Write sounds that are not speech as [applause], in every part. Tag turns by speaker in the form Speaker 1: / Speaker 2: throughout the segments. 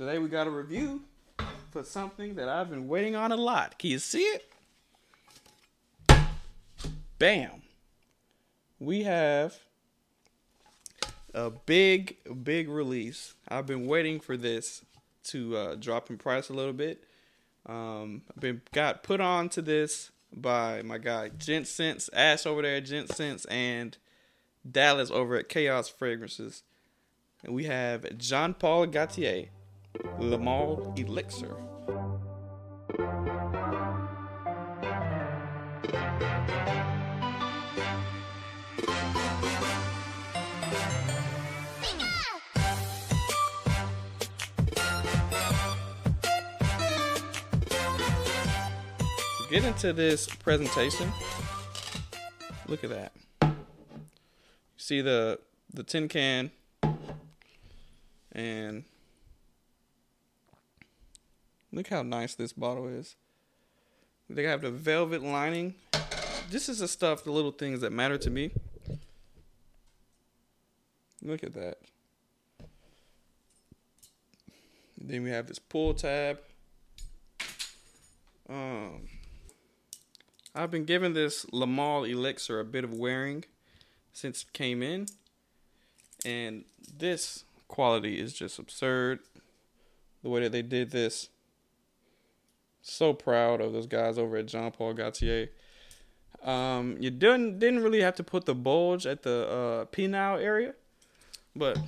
Speaker 1: Today we got a review for something that I've been waiting on a lot. Can you see it? Bam. We have a big, big release. I've been waiting for this to uh, drop in price a little bit. Um, I've been got put on to this by my guy Gent Sense, Ash over there at Gent Sense, and Dallas over at Chaos Fragrances. And we have Jean Paul Gaultier, Le Male Elixir. Get into this presentation. Look at that. You see the the tin can and look how nice this bottle is. They have the velvet lining. This is the stuff, the little things that matter to me. Look at that. Then we have this pull tab. Um, I've been giving this Le Male Elixir a bit of wearing since it came in. And this quality is just absurd. The way that they did this. So proud of those guys over at Jean Paul Gaultier. Um, you didn't didn't really have to put the bulge at the uh, penile area, but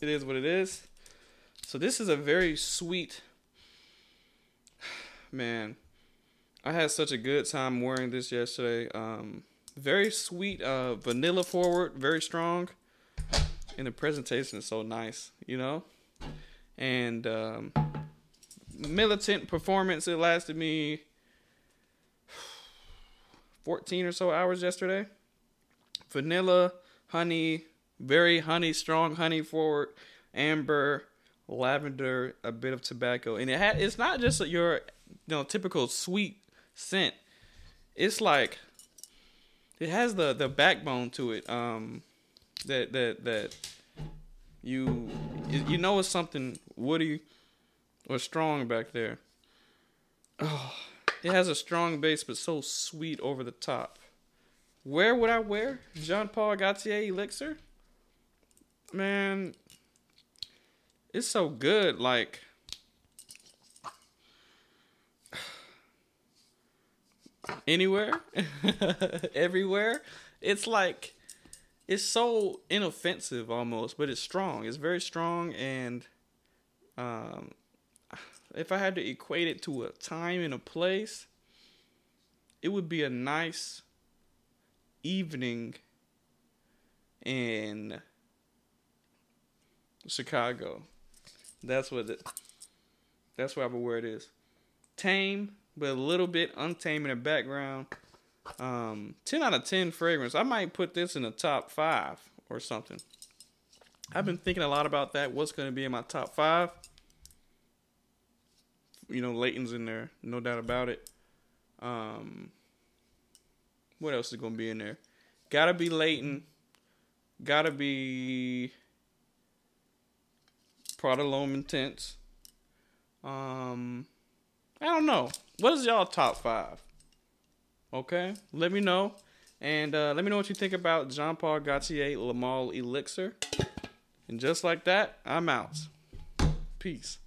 Speaker 1: it is what it is. So this is a very sweet [sighs] man. I had such a good time wearing this yesterday. Um, very sweet, uh, vanilla forward, very strong, and the presentation is so nice, you know. And um, militant performance. It lasted me 14 or so hours yesterday. Vanilla, honey, very honey, strong honey forward, amber, lavender, a bit of tobacco, and it had. It's not just your, you know, typical sweet scent. It's like it has the the backbone to it. Um, that that that you you know it's something woody or strong back there. Oh, it has a strong base, but so sweet over the top. Where would I wear Jean Paul Gaultier Elixir? Man, it's so good. Like [sighs] anywhere, [laughs] everywhere. It's like it's so inoffensive almost, but it's strong. It's very strong, and um, if I had to equate it to a time and a place, it would be a nice evening in Chicago. That's what it. That's whatever word it is. Tame, but a little bit untamed in the background. Um, ten out of ten fragrance. I might put this in the top five or something. I've been thinking a lot about that. What's going to be in my top five? You know, Layton's in there, no doubt about it. Um, what else is to be in there? Gotta be Layton. Gotta be Prada L'Homme Intense. Um, I don't know. What is y'all top five? Okay, let me know. And uh, let me know what you think about Jean Paul Gaultier Le Male Elixir. And just like that, I'm out. Peace.